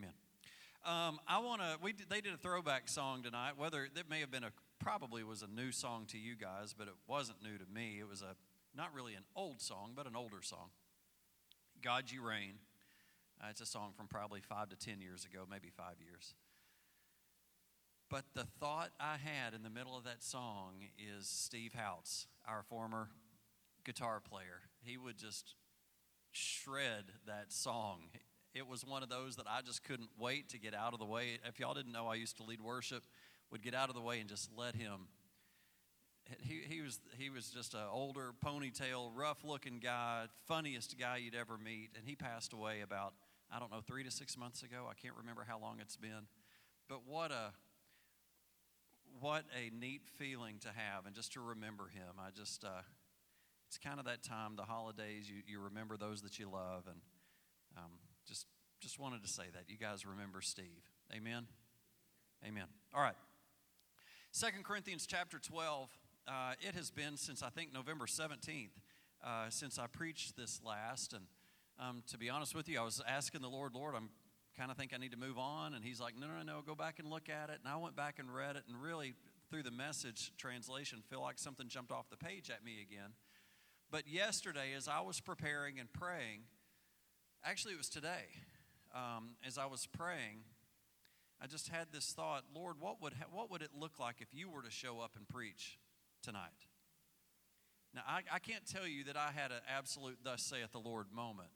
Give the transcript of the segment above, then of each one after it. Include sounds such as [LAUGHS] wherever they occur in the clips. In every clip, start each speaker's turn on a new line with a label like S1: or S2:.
S1: Amen. Um, I want to. We they did a throwback song tonight. Whether it may have been a probably was a new song to you guys, but it wasn't new to me. It was a not really an old song, but an older song. God, you reign. Uh, it's a song from probably five to ten years ago, maybe five years. But the thought I had in the middle of that song is Steve Houts, our former guitar player. He would just shred that song. It was one of those that I just couldn't wait to get out of the way. If y'all didn't know, I used to lead worship, would get out of the way and just let him. He, he was he was just an older ponytail, rough looking guy, funniest guy you'd ever meet, and he passed away about I don't know three to six months ago. I can't remember how long it's been, but what a what a neat feeling to have and just to remember him. I just uh, it's kind of that time, the holidays. You you remember those that you love, and um, just just wanted to say that you guys remember Steve. Amen. Amen. All right. Second Corinthians chapter 12. Uh, it has been since I think November 17th uh, since I preached this last. And um, to be honest with you, I was asking the Lord, Lord, I'm kind of think I need to move on. And He's like, no, no, no, go back and look at it. And I went back and read it and really, through the message translation, feel like something jumped off the page at me again. But yesterday, as I was preparing and praying, actually, it was today, um, as I was praying, I just had this thought Lord, what would, ha- what would it look like if you were to show up and preach tonight? Now, I, I can't tell you that I had an absolute thus saith the Lord moment,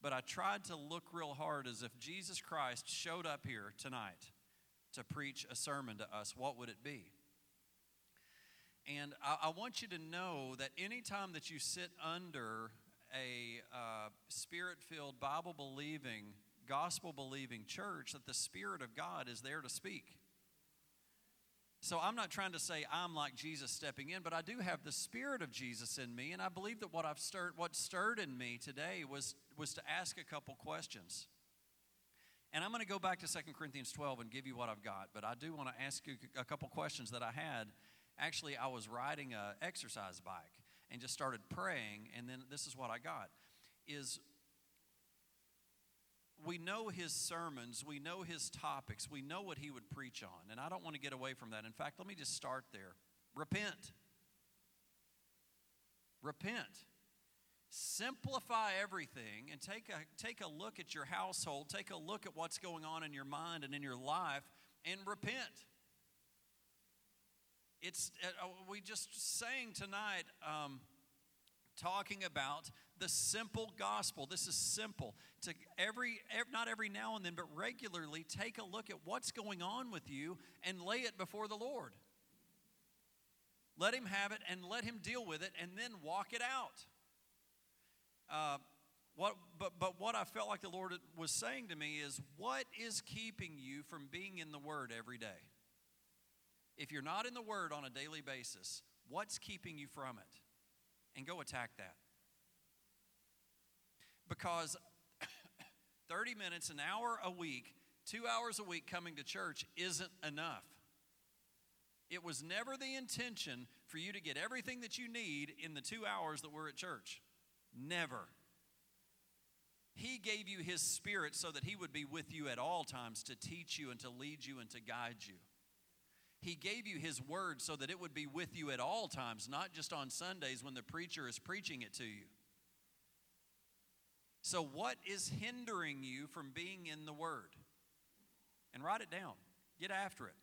S1: but I tried to look real hard as if Jesus Christ showed up here tonight to preach a sermon to us, what would it be? And I, I want you to know that anytime that you sit under a uh, spirit filled, Bible believing gospel believing church that the Spirit of God is there to speak. So I'm not trying to say I'm like Jesus stepping in, but I do have the Spirit of Jesus in me, and I believe that what I've stirred, what stirred in me today was was to ask a couple questions. And I'm going to go back to 2 Corinthians 12 and give you what I've got, but I do want to ask you a couple questions that I had. Actually, I was riding a exercise bike and just started praying, and then this is what I got: is we know his sermons, we know his topics, we know what he would preach on. And I don't want to get away from that. In fact, let me just start there. Repent. Repent. Simplify everything and take a, take a look at your household, take a look at what's going on in your mind and in your life, and repent. It's, uh, we just saying tonight, um, talking about the simple gospel. This is simple. To every, not every now and then, but regularly take a look at what's going on with you and lay it before the Lord. Let Him have it and let Him deal with it and then walk it out. Uh, what, but, but what I felt like the Lord was saying to me is, what is keeping you from being in the Word every day? If you're not in the Word on a daily basis, what's keeping you from it? And go attack that because [COUGHS] 30 minutes, an hour a week, two hours a week coming to church isn't enough. It was never the intention for you to get everything that you need in the two hours that we're at church. Never. He gave you His Spirit so that He would be with you at all times to teach you and to lead you and to guide you. He gave you His Word so that it would be with you at all times, not just on Sundays when the preacher is preaching it to you. So, what is hindering you from being in the Word? And write it down, get after it.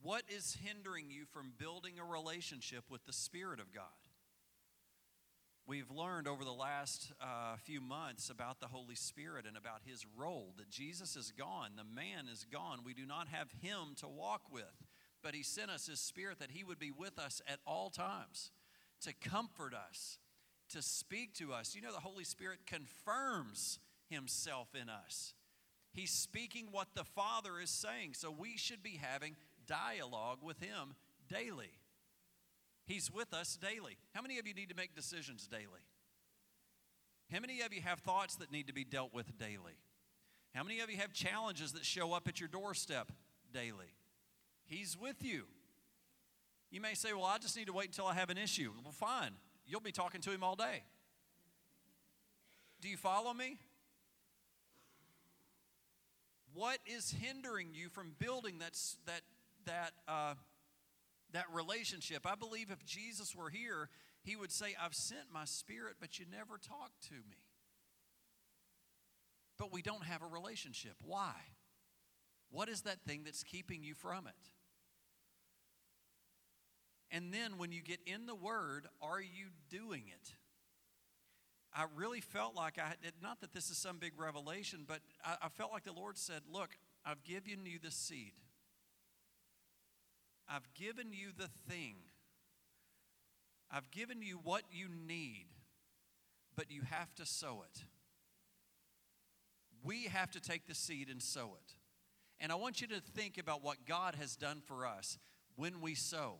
S1: What is hindering you from building a relationship with the Spirit of God? We've learned over the last uh, few months about the Holy Spirit and about his role, that Jesus is gone, the man is gone. We do not have him to walk with, but he sent us his Spirit that he would be with us at all times to comfort us, to speak to us. You know, the Holy Spirit confirms Himself in us. He's speaking what the Father is saying, so we should be having dialogue with Him daily. He's with us daily. How many of you need to make decisions daily? How many of you have thoughts that need to be dealt with daily? How many of you have challenges that show up at your doorstep daily? He's with you. You may say, Well, I just need to wait until I have an issue. Well, fine. You'll be talking to him all day. Do you follow me? What is hindering you from building that, that, that, uh, that relationship? I believe if Jesus were here, he would say, I've sent my spirit, but you never talked to me. But we don't have a relationship. Why? What is that thing that's keeping you from it? And then when you get in the Word, are you doing it? I really felt like I did, not that this is some big revelation, but I, I felt like the Lord said, Look, I've given you the seed, I've given you the thing, I've given you what you need, but you have to sow it. We have to take the seed and sow it. And I want you to think about what God has done for us when we sow.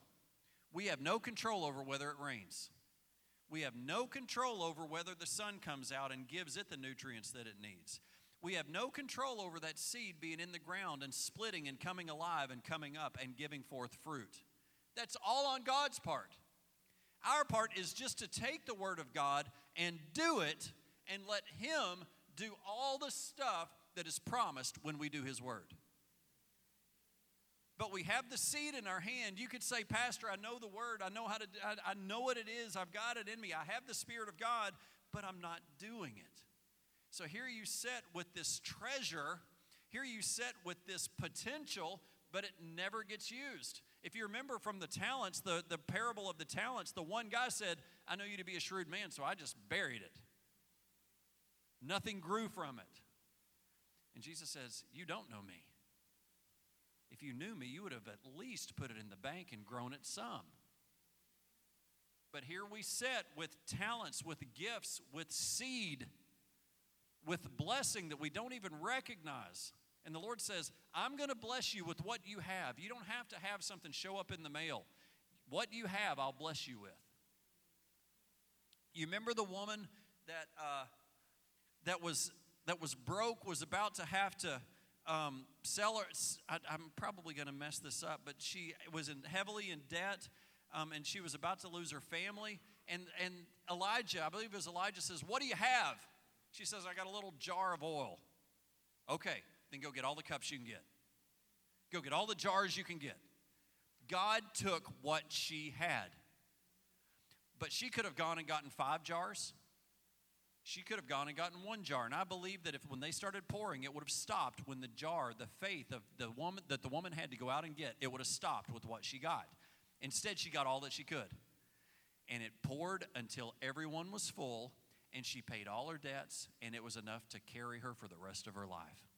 S1: We have no control over whether it rains. We have no control over whether the sun comes out and gives it the nutrients that it needs. We have no control over that seed being in the ground and splitting and coming alive and coming up and giving forth fruit. That's all on God's part. Our part is just to take the Word of God and do it and let Him do all the stuff that is promised when we do His Word but we have the seed in our hand. You could say, Pastor, I know the word. I know how to, I, I, know what it is. I've got it in me. I have the Spirit of God, but I'm not doing it. So here you sit with this treasure. Here you sit with this potential, but it never gets used. If you remember from the talents, the, the parable of the talents, the one guy said, I know you to be a shrewd man, so I just buried it. Nothing grew from it. And Jesus says, You don't know me. If you knew me, you would have at least put it in the bank and grown it some. But here we sit with talents, with gifts, with seed, with blessing that we don't even recognize. And the Lord says, I'm going to bless you with what you have. You don't have to have something show up in the mail. What you have, I'll bless you with. You remember the woman that, uh, that, was, that was broke, was about to have to um, seller, I, am probably going to mess this up, but she was in, heavily in debt um, and she was about to lose her family. And, and Elijah, I believe it was Elijah, says, What do you have? She says, I got a little jar of oil. Okay, then go get all the cups you can get. Go get all the jars you can get. God took what she had. But she could have gone and gotten five jars she could have gone and gotten one jar. And I believe that if when they started pouring, it would have stopped when the jar, the faith of the woman that the woman had to go out and get, it would have stopped with what she got. Instead, she got all that she could. And it poured until everyone was full, and she paid all her debts, and it was enough to carry her for the rest of her life.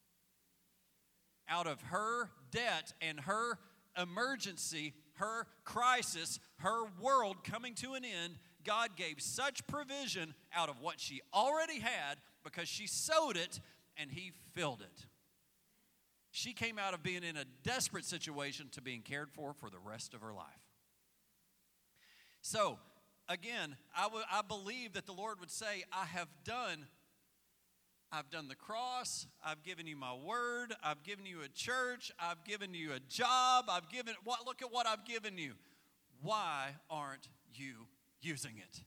S1: Out of her debt and her emergency, her crisis, her world coming to an end, God gave such provision out of what she already had because she sowed it and He filled it. She came out of being in a desperate situation to being cared for for the rest of her life. So, again, I, w- I believe that the Lord would say, I have done. I've done the cross. I've given you my word. I've given you a church. I've given you a job. I've given what look at what I've given you. Why aren't you using it.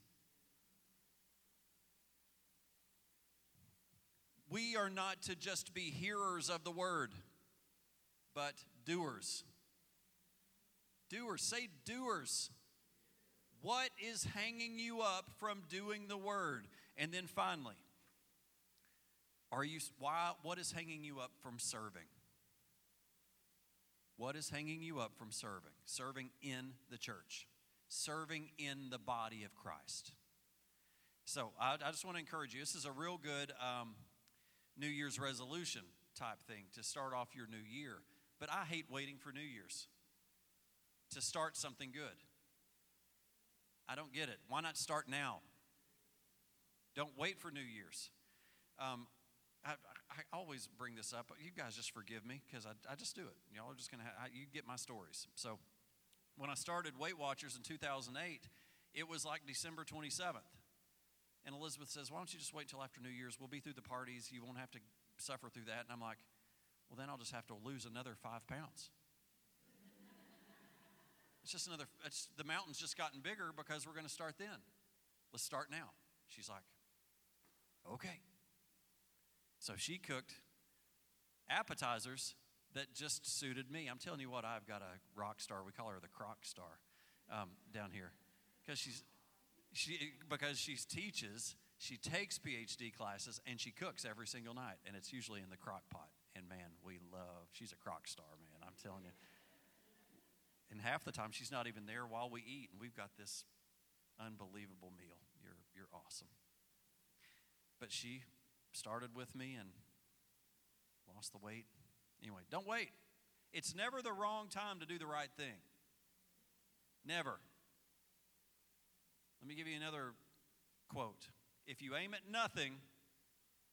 S1: We are not to just be hearers of the word, but doers. Doers. Say doers. What is hanging you up from doing the word? And then finally, are you why what is hanging you up from serving? What is hanging you up from serving? Serving in the church serving in the body of Christ. So I, I just want to encourage you. This is a real good um, New Year's resolution type thing to start off your new year. But I hate waiting for New Year's to start something good. I don't get it. Why not start now? Don't wait for New Year's. Um, I, I, always bring this up. You guys just forgive me because I, I just do it. Y'all are just going to, you get my stories. So when I started Weight Watchers in 2008, it was like December 27th. And Elizabeth says, Why don't you just wait till after New Year's? We'll be through the parties. You won't have to suffer through that. And I'm like, Well, then I'll just have to lose another five pounds. It's just another, it's, the mountain's just gotten bigger because we're going to start then. Let's start now. She's like, Okay. So she cooked appetizers that just suited me. I'm telling you what, I've got a rock star. We call her the crock star um, down here because she's she because she teaches, she takes PhD classes, and she cooks every single night, and it's usually in the crock pot. And man, we love. She's a crock star, man. I'm telling you. And half the time, she's not even there while we eat, and we've got this unbelievable meal. You're you're awesome. But she started with me and lost the weight. Anyway, don't wait. It's never the wrong time to do the right thing. Never. Let me give you another quote. If you aim at nothing,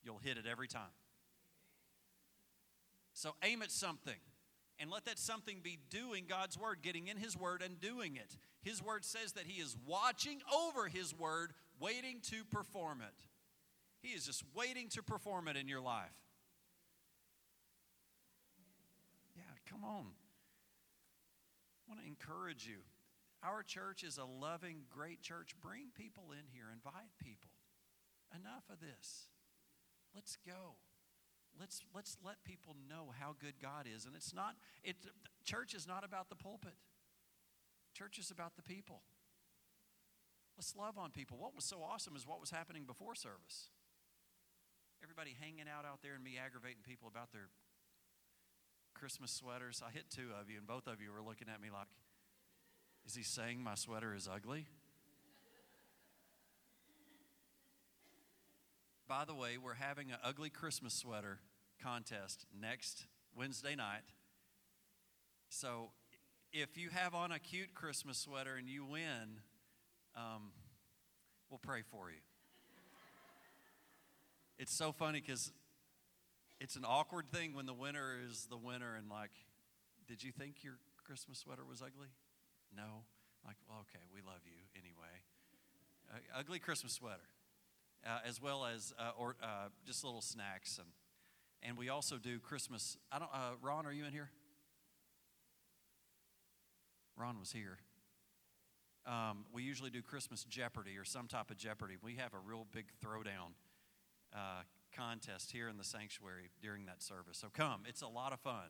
S1: you'll hit it every time. So aim at something and let that something be doing God's word, getting in His word and doing it. His word says that He is watching over His word, waiting to perform it. He is just waiting to perform it in your life. Yeah, come on. I want to encourage you. Our church is a loving, great church. Bring people in here, invite people. Enough of this. Let's go. Let's, let's let people know how good God is. And it's not, it, church is not about the pulpit, church is about the people. Let's love on people. What was so awesome is what was happening before service. Everybody hanging out out there and me aggravating people about their Christmas sweaters. I hit two of you, and both of you were looking at me like, is he saying my sweater is ugly? By the way, we're having an ugly Christmas sweater contest next Wednesday night. So if you have on a cute Christmas sweater and you win, um, we'll pray for you. It's so funny because it's an awkward thing when the winner is the winner and like, did you think your Christmas sweater was ugly? No. Like, well, okay, we love you anyway. Uh, ugly Christmas sweater, uh, as well as uh, or uh, just little snacks and and we also do Christmas. I don't. Uh, Ron, are you in here? Ron was here. Um, we usually do Christmas Jeopardy or some type of Jeopardy. We have a real big throwdown uh, contest here in the sanctuary during that service. So come, it's a lot of fun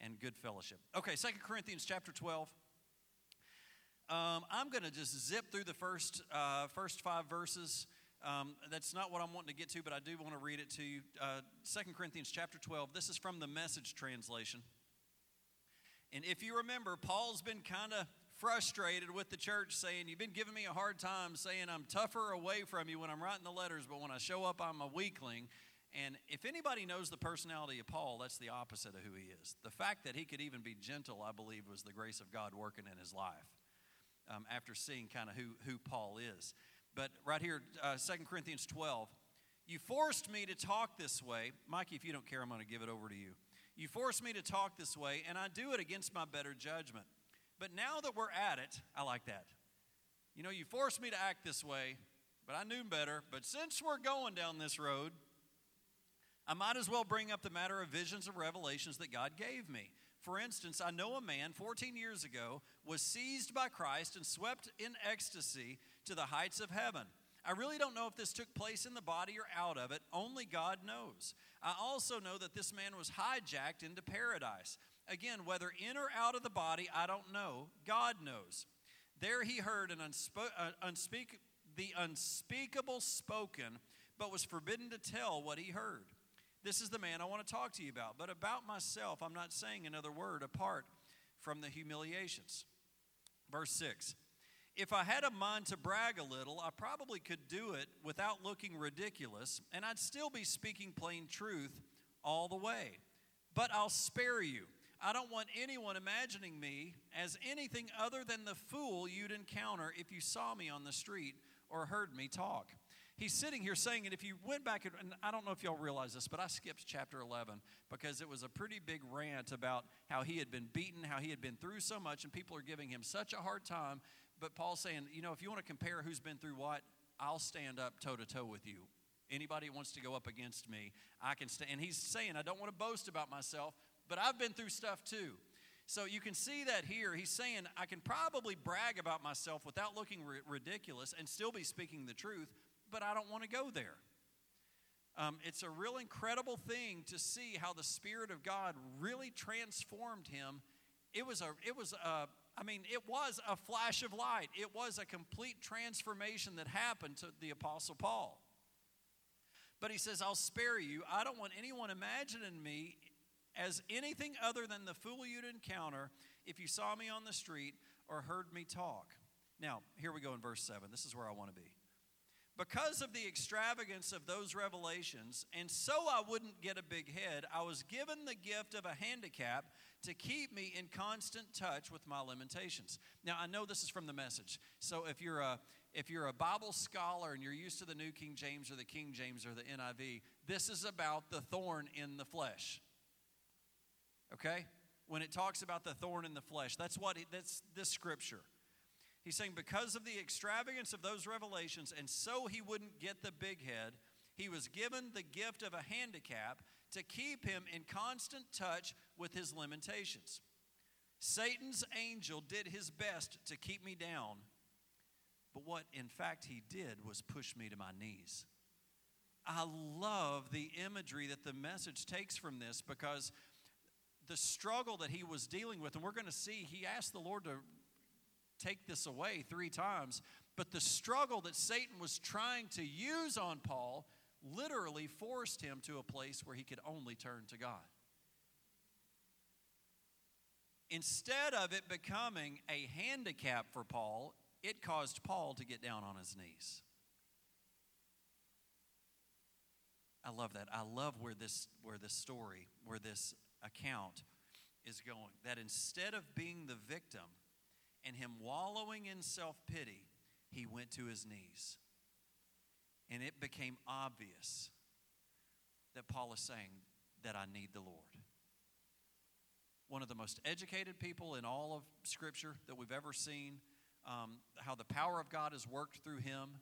S1: and good fellowship. Okay, Second Corinthians chapter 12. Um, I'm going to just zip through the first, uh, first five verses. Um, that's not what I'm wanting to get to, but I do want to read it to you. Uh, 2 Corinthians chapter 12. This is from the message translation. And if you remember, Paul's been kind of frustrated with the church, saying, You've been giving me a hard time, saying I'm tougher away from you when I'm writing the letters, but when I show up, I'm a weakling. And if anybody knows the personality of Paul, that's the opposite of who he is. The fact that he could even be gentle, I believe, was the grace of God working in his life um, after seeing kind of who, who Paul is. But right here, uh, 2 Corinthians 12, you forced me to talk this way. Mikey, if you don't care, I'm going to give it over to you. You forced me to talk this way, and I do it against my better judgment. But now that we're at it, I like that. You know, you forced me to act this way, but I knew better. But since we're going down this road, I might as well bring up the matter of visions and revelations that God gave me. For instance, I know a man 14 years ago was seized by Christ and swept in ecstasy to the heights of heaven. I really don't know if this took place in the body or out of it. Only God knows. I also know that this man was hijacked into paradise. Again, whether in or out of the body, I don't know. God knows. There he heard an unspo- uh, unspeak- the unspeakable spoken, but was forbidden to tell what he heard. This is the man I want to talk to you about. But about myself, I'm not saying another word apart from the humiliations. Verse 6 If I had a mind to brag a little, I probably could do it without looking ridiculous, and I'd still be speaking plain truth all the way. But I'll spare you. I don't want anyone imagining me as anything other than the fool you'd encounter if you saw me on the street or heard me talk he's sitting here saying, and if you went back, and, I don't know if y'all realize this, but I skipped chapter 11 because it was a pretty big rant about how he had been beaten, how he had been through so much, and people are giving him such a hard time. But Paul's saying, you know, if you want to compare who's been through what, I'll stand up toe to toe with you. Anybody wants to go up against me, I can stand. And he's saying, I don't want to boast about myself, but I've been through stuff too. So you can see that here. He's saying, I can probably brag about myself without looking ridiculous and still be speaking the truth, but I don't want to go there. Um, it's a real incredible thing to see how the Spirit of God really transformed him. It was a, it was a, I mean, it was a flash of light. It was a complete transformation that happened to the Apostle Paul. But he says, I'll spare you. I don't want anyone imagining me as anything other than the fool you'd encounter if you saw me on the street or heard me talk. Now, here we go in verse 7. This is where I want to be. Because of the extravagance of those revelations, and so I wouldn't get a big head, I was given the gift of a handicap to keep me in constant touch with my limitations. Now, I know this is from the message. So if you're a if you're a Bible scholar and you're used to the New King James or the King James or the NIV, this is about the thorn in the flesh. Okay? When it talks about the thorn in the flesh, that's what it, that's this scripture. He's saying because of the extravagance of those revelations, and so he wouldn't get the big head, he was given the gift of a handicap to keep him in constant touch with his limitations. Satan's angel did his best to keep me down, but what in fact he did was push me to my knees. I love the imagery that the message takes from this because the struggle that he was dealing with, and we're going to see, he asked the Lord to take this away three times, but the struggle that Satan was trying to use on Paul literally forced him to a place where he could only turn to God. Instead of it becoming a handicap for Paul, it caused Paul to get down on his knees. I love that. I love where this where this story, where this account is going. That instead of being the victim and him wallowing in self-pity, he went to his knees. And it became obvious that Paul is saying that I need the Lord. One of the most educated people in all of Scripture that we've ever seen, um, how the power of God has worked through him,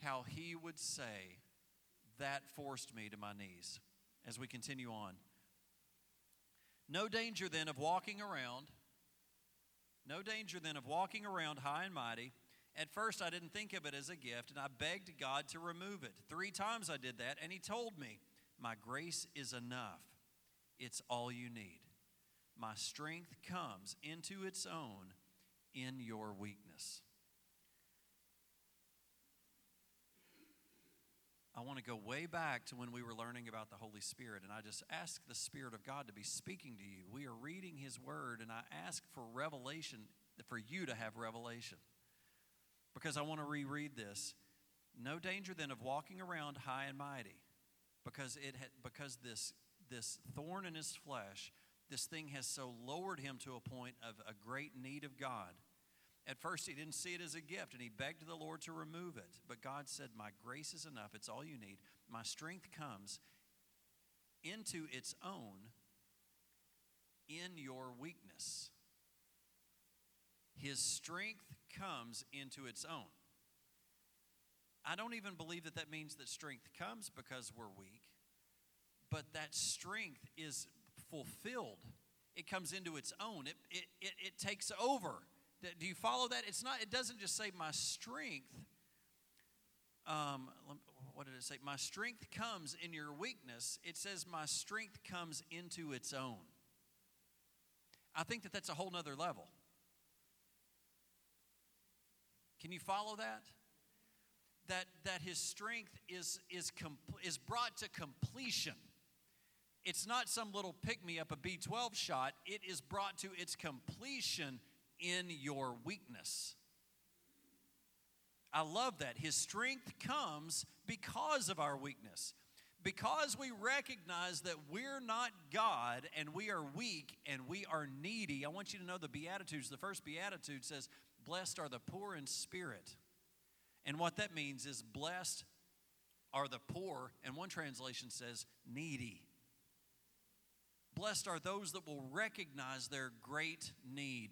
S1: how he would say, That forced me to my knees. As we continue on. No danger then of walking around, no danger then of walking around high and mighty at first, I didn't think of it as a gift, and I begged God to remove it. Three times I did that, and He told me, My grace is enough. It's all you need. My strength comes into its own in your weakness. I want to go way back to when we were learning about the Holy Spirit, and I just ask the Spirit of God to be speaking to you. We are reading His Word, and I ask for revelation, for you to have revelation because I want to reread this. No danger then of walking around high and mighty, because it had, because this this thorn in his flesh, this thing has so lowered him to a point of a great need of God. At first, he didn't see it as a gift, and he begged the Lord to remove it. But God said, "My grace is enough; it's all you need. My strength comes into its own in your weakness." His strength comes into its own. I don't even believe that that means that strength comes because we're weak, but that strength is fulfilled. It comes into its own. It, it, it, it takes over. Do you follow that? It's not. It doesn't just say my strength. Um, what did it say? My strength comes in your weakness. It says my strength comes into its own. I think that that's a whole nother level. Can you follow that? That, that his strength is, is, com- is brought to completion. It's not some little pick me up, a B12 shot. It is brought to its completion in your weakness. I love that. His strength comes because of our weakness. Because we recognize that we're not God and we are weak and we are needy. I want you to know the Beatitudes. The first Beatitude says, Blessed are the poor in spirit. And what that means is blessed are the poor, and one translation says needy. Blessed are those that will recognize their great need.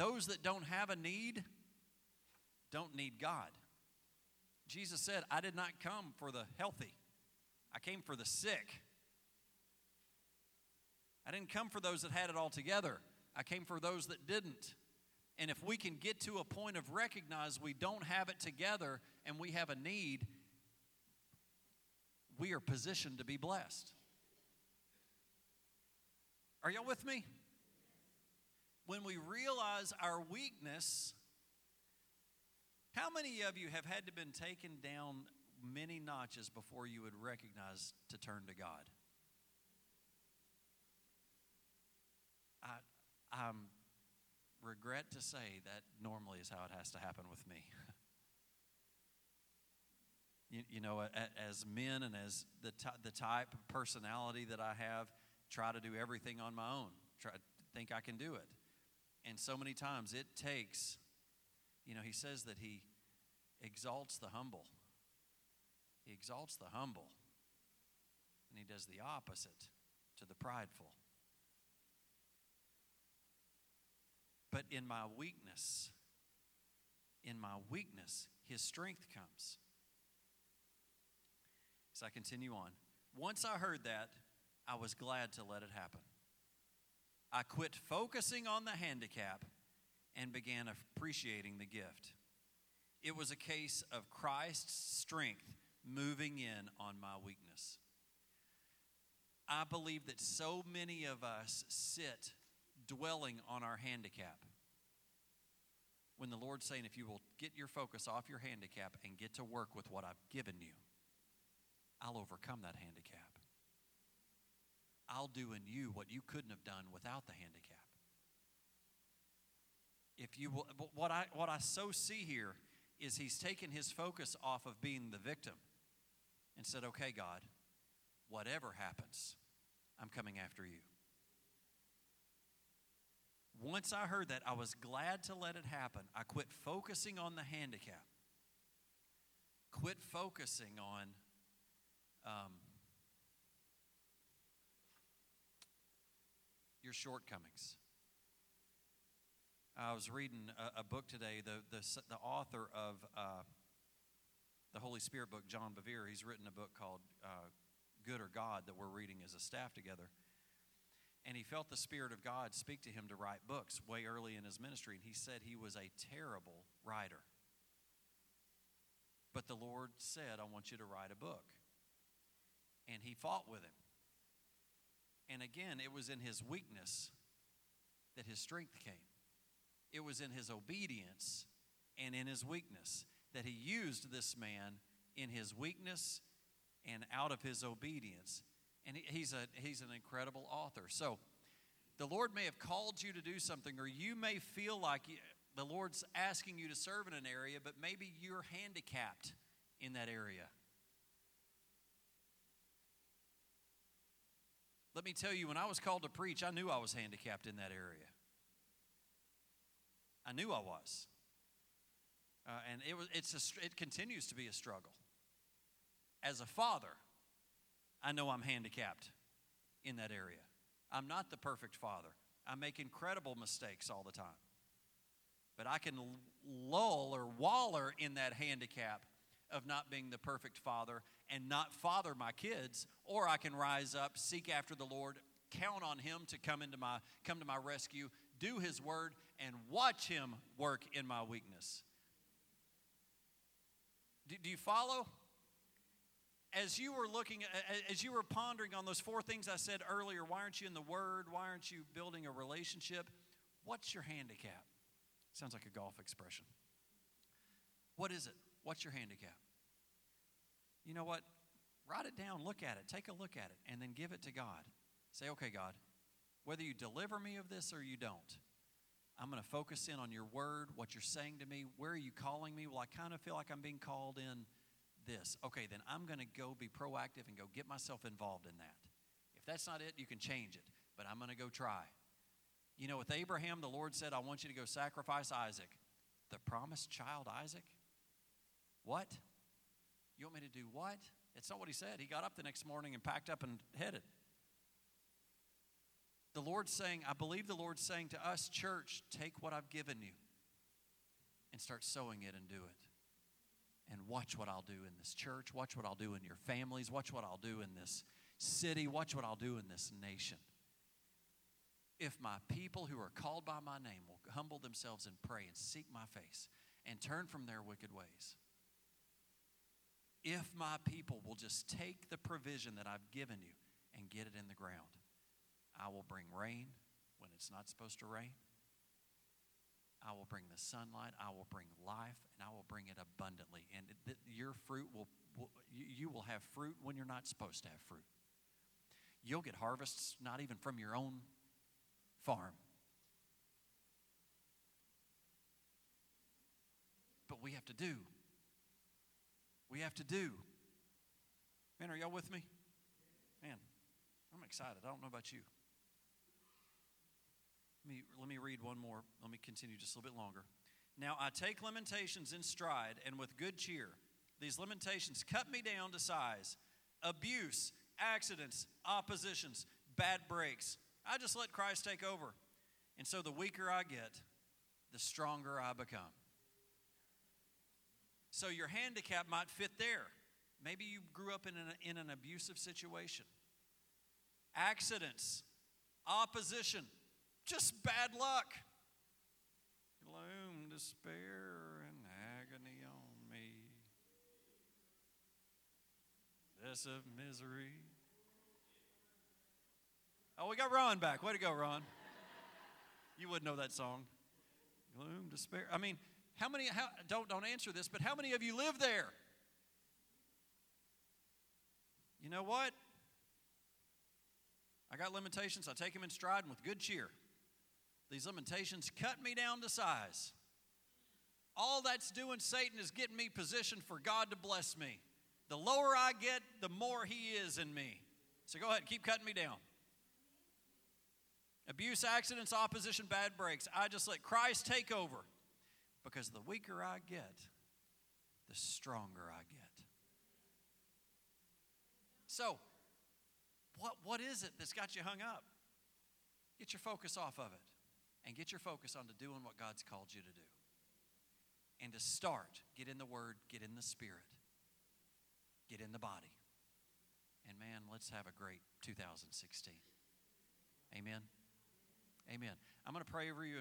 S1: Those that don't have a need don't need God. Jesus said, I did not come for the healthy, I came for the sick. I didn't come for those that had it all together, I came for those that didn't. And if we can get to a point of recognize we don't have it together and we have a need, we are positioned to be blessed. Are y'all with me? When we realize our weakness, how many of you have had to been taken down many notches before you would recognize to turn to God? I, I regret to say that normally is how it has to happen with me. [LAUGHS] you, you, know, as men and as the, the type of personality that I have, try to do everything on my own, try think I can do it. And so many times it takes, you know, he says that he exalts the humble. He exalts the humble. And he does the opposite to the prideful. But in my weakness, in my weakness, his strength comes. As I continue on, once I heard that, I was glad to let it happen. I quit focusing on the handicap and began appreciating the gift. It was a case of Christ's strength moving in on my weakness. I believe that so many of us sit dwelling on our handicap. When the Lord's saying, if you will get your focus off your handicap and get to work with what I've given you, I'll overcome that handicap. I'll do in you what you couldn't have done without the handicap. If you will, what I what I so see here is he's taken his focus off of being the victim and said, "Okay, God, whatever happens, I'm coming after you." Once I heard that, I was glad to let it happen. I quit focusing on the handicap. Quit focusing on um, your shortcomings. I was reading a, a book today. The, the, the author of uh, the Holy Spirit book, John Bevere, he's written a book called uh, Good or God that we're reading as a staff together. And he felt the Spirit of God speak to him to write books way early in his ministry. And he said he was a terrible writer. But the Lord said, I want you to write a book. And he fought with him. And again, it was in his weakness that his strength came. It was in his obedience and in his weakness that he used this man in his weakness and out of his obedience. And he's, a, he's an incredible author. So the Lord may have called you to do something, or you may feel like the Lord's asking you to serve in an area, but maybe you're handicapped in that area. Let me tell you, when I was called to preach, I knew I was handicapped in that area. I knew I was. Uh, and it, was, it's a, it continues to be a struggle. As a father, I know I'm handicapped in that area. I'm not the perfect father. I make incredible mistakes all the time. But I can lull or waller in that handicap of not being the perfect father and not father my kids, or I can rise up, seek after the Lord, count on him to come into my come to my rescue, do his word and watch him work in my weakness. Do, do you follow? As you were looking, as you were pondering on those four things I said earlier, why aren't you in the Word? Why aren't you building a relationship? What's your handicap? Sounds like a golf expression. What is it? What's your handicap? You know what? Write it down, look at it, take a look at it, and then give it to God. Say, okay, God, whether you deliver me of this or you don't, I'm going to focus in on your word, what you're saying to me. Where are you calling me? Well, I kind of feel like I'm being called in this. Okay, then I'm going to go be proactive and go get myself involved in that. If that's not it, you can change it, but I'm going to go try. You know, with Abraham, the Lord said, I want you to go sacrifice Isaac. The promised child, Isaac? What? You want me to do what? It's not what he said. He got up the next morning and packed up and headed. The Lord's saying, I believe the Lord's saying to us, church, take what I've given you and start sowing it and do it. And watch what I'll do in this church. Watch what I'll do in your families. Watch what I'll do in this city. Watch what I'll do in this nation. If my people who are called by my name will humble themselves and pray and seek my face and turn from their wicked ways, if my people will just take the provision that I've given you and get it in the ground, I will bring rain when it's not supposed to rain. I will bring the sunlight. I will bring life, and I will bring it abundantly. And your fruit will, will you will have fruit when you're not supposed to have fruit. You'll get harvests not even from your own farm. But we have to do. We have to do. Man, are y'all with me? Man, I'm excited. I don't know about you. Let me, let me read one more. Let me continue just a little bit longer. Now I take limitations in stride and with good cheer. These limitations cut me down to size. Abuse, accidents, oppositions, bad breaks. I just let Christ take over. And so the weaker I get, the stronger I become. So your handicap might fit there. Maybe you grew up in an, in an abusive situation. Accidents, opposition, just bad luck. Gloom, despair, and agony on me. This of misery. Oh, we got Ron back. Way to go, Ron. You wouldn't know that song. Gloom, despair. I mean, how many how, don't don't answer this, but how many of you live there? You know what? I got limitations. I take them in stride and with good cheer. These limitations cut me down to size. All that's doing, Satan, is getting me positioned for God to bless me. The lower I get, the more He is in me. So go ahead, keep cutting me down. Abuse, accidents, opposition, bad breaks. I just let Christ take over. Because the weaker I get, the stronger I get. So, what, what is it that's got you hung up? Get your focus off of it and get your focus onto doing what God's called you to do. And to start, get in the Word, get in the Spirit, get in the body. And man, let's have a great 2016. Amen. Amen. I'm going to pray over you.